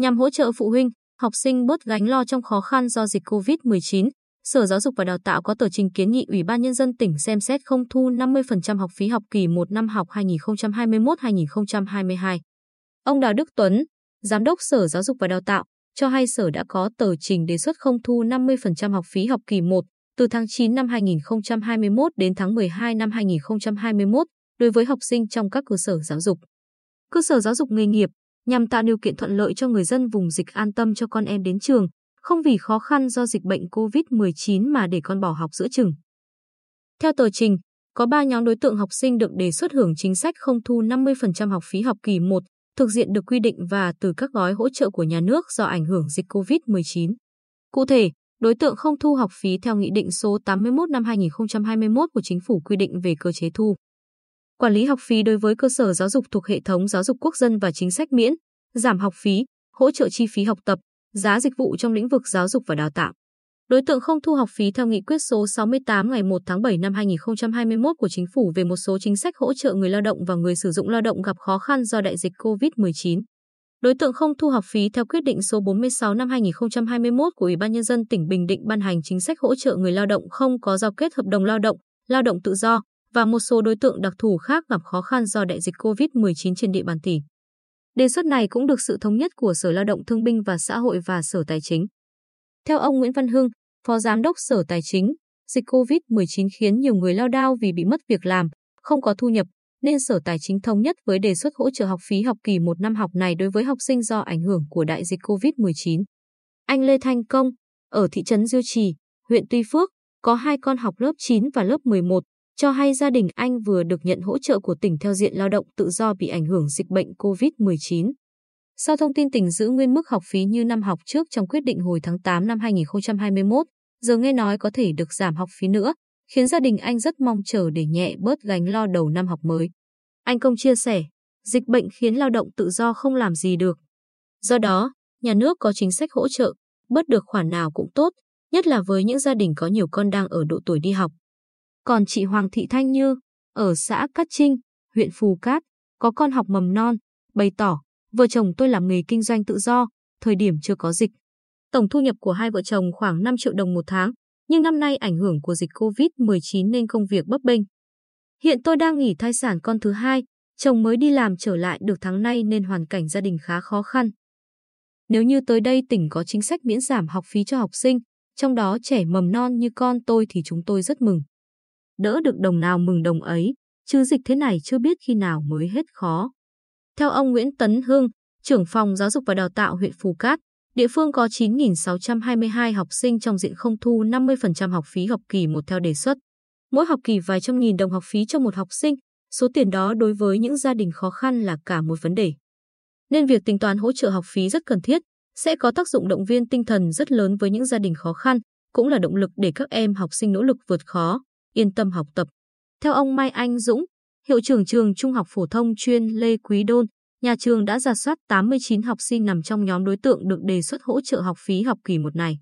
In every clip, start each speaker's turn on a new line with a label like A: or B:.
A: Nhằm hỗ trợ phụ huynh, học sinh bớt gánh lo trong khó khăn do dịch COVID-19, Sở Giáo dục và Đào tạo có tờ trình kiến nghị Ủy ban Nhân dân tỉnh xem xét không thu 50% học phí học kỳ 1 năm học 2021-2022. Ông Đào Đức Tuấn, Giám đốc Sở Giáo dục và Đào tạo, cho hay Sở đã có tờ trình đề xuất không thu 50% học phí học kỳ 1 từ tháng 9 năm 2021 đến tháng 12 năm 2021 đối với học sinh trong các cơ sở giáo dục. Cơ sở giáo dục nghề nghiệp nhằm tạo điều kiện thuận lợi cho người dân vùng dịch an tâm cho con em đến trường, không vì khó khăn do dịch bệnh COVID-19 mà để con bỏ học giữa chừng. Theo tờ trình, có 3 nhóm đối tượng học sinh được đề xuất hưởng chính sách không thu 50% học phí học kỳ 1, thực diện được quy định và từ các gói hỗ trợ của nhà nước do ảnh hưởng dịch COVID-19. Cụ thể, đối tượng không thu học phí theo Nghị định số 81 năm 2021 của Chính phủ quy định về cơ chế thu. Quản lý học phí đối với cơ sở giáo dục thuộc hệ thống giáo dục quốc dân và chính sách miễn, giảm học phí, hỗ trợ chi phí học tập, giá dịch vụ trong lĩnh vực giáo dục và đào tạo. Đối tượng không thu học phí theo nghị quyết số 68 ngày 1 tháng 7 năm 2021 của Chính phủ về một số chính sách hỗ trợ người lao động và người sử dụng lao động gặp khó khăn do đại dịch COVID-19. Đối tượng không thu học phí theo quyết định số 46 năm 2021 của Ủy ban Nhân dân tỉnh Bình Định ban hành chính sách hỗ trợ người lao động không có giao kết hợp đồng lao động, lao động tự do và một số đối tượng đặc thù khác gặp khó khăn do đại dịch COVID-19 trên địa bàn tỉnh. Đề xuất này cũng được sự thống nhất của Sở Lao động Thương binh và Xã hội và Sở Tài chính. Theo ông Nguyễn Văn Hưng, Phó Giám đốc Sở Tài chính, dịch COVID-19 khiến nhiều người lao đao vì bị mất việc làm, không có thu nhập, nên Sở Tài chính thống nhất với đề xuất hỗ trợ học phí học kỳ một năm học này đối với học sinh do ảnh hưởng của đại dịch COVID-19. Anh Lê Thanh Công, ở thị trấn Diêu Trì, huyện Tuy Phước, có hai con học lớp 9 và lớp 11, cho hay gia đình anh vừa được nhận hỗ trợ của tỉnh theo diện lao động tự do bị ảnh hưởng dịch bệnh COVID-19. Sau thông tin tỉnh giữ nguyên mức học phí như năm học trước trong quyết định hồi tháng 8 năm 2021, giờ nghe nói có thể được giảm học phí nữa, khiến gia đình anh rất mong chờ để nhẹ bớt gánh lo đầu năm học mới. Anh Công chia sẻ, dịch bệnh khiến lao động tự do không làm gì được. Do đó, nhà nước có chính sách hỗ trợ, bớt được khoản nào cũng tốt, nhất là với những gia đình có nhiều con đang ở độ tuổi đi học. Còn chị Hoàng Thị Thanh Như, ở xã Cát Trinh, huyện Phù Cát, có con học mầm non, bày tỏ, vợ chồng tôi làm nghề kinh doanh tự do, thời điểm chưa có dịch. Tổng thu nhập của hai vợ chồng khoảng 5 triệu đồng một tháng, nhưng năm nay ảnh hưởng của dịch COVID-19 nên công việc bấp bênh. Hiện tôi đang nghỉ thai sản con thứ hai, chồng mới đi làm trở lại được tháng nay nên hoàn cảnh gia đình khá khó khăn. Nếu như tới đây tỉnh có chính sách miễn giảm học phí cho học sinh, trong đó trẻ mầm non như con tôi thì chúng tôi rất mừng đỡ được đồng nào mừng đồng ấy, chứ dịch thế này chưa biết khi nào mới hết khó. Theo ông Nguyễn Tấn Hương, trưởng phòng giáo dục và đào tạo huyện Phù Cát, địa phương có 9.622 học sinh trong diện không thu 50% học phí học kỳ một theo đề xuất. Mỗi học kỳ vài trăm nghìn đồng học phí cho một học sinh, số tiền đó đối với những gia đình khó khăn là cả một vấn đề. Nên việc tính toán hỗ trợ học phí rất cần thiết, sẽ có tác dụng động viên tinh thần rất lớn với những gia đình khó khăn, cũng là động lực để các em học sinh nỗ lực vượt khó yên tâm học tập. Theo ông Mai Anh Dũng, hiệu trưởng trường Trung học phổ thông chuyên Lê Quý Đôn, nhà trường đã giả soát 89 học sinh nằm trong nhóm đối tượng được đề xuất hỗ trợ học phí học kỳ một này.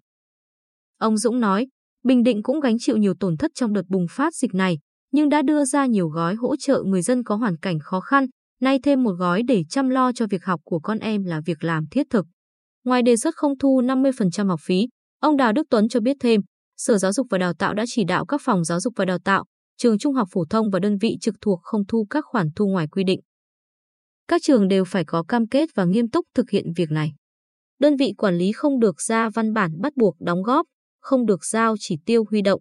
A: Ông Dũng nói, Bình Định cũng gánh chịu nhiều tổn thất trong đợt bùng phát dịch này, nhưng đã đưa ra nhiều gói hỗ trợ người dân có hoàn cảnh khó khăn, nay thêm một gói để chăm lo cho việc học của con em là việc làm thiết thực. Ngoài đề xuất không thu 50% học phí, ông Đào Đức Tuấn cho biết thêm, Sở Giáo dục và Đào tạo đã chỉ đạo các phòng giáo dục và đào tạo, trường trung học phổ thông và đơn vị trực thuộc không thu các khoản thu ngoài quy định. Các trường đều phải có cam kết và nghiêm túc thực hiện việc này. Đơn vị quản lý không được ra văn bản bắt buộc đóng góp, không được giao chỉ tiêu huy động,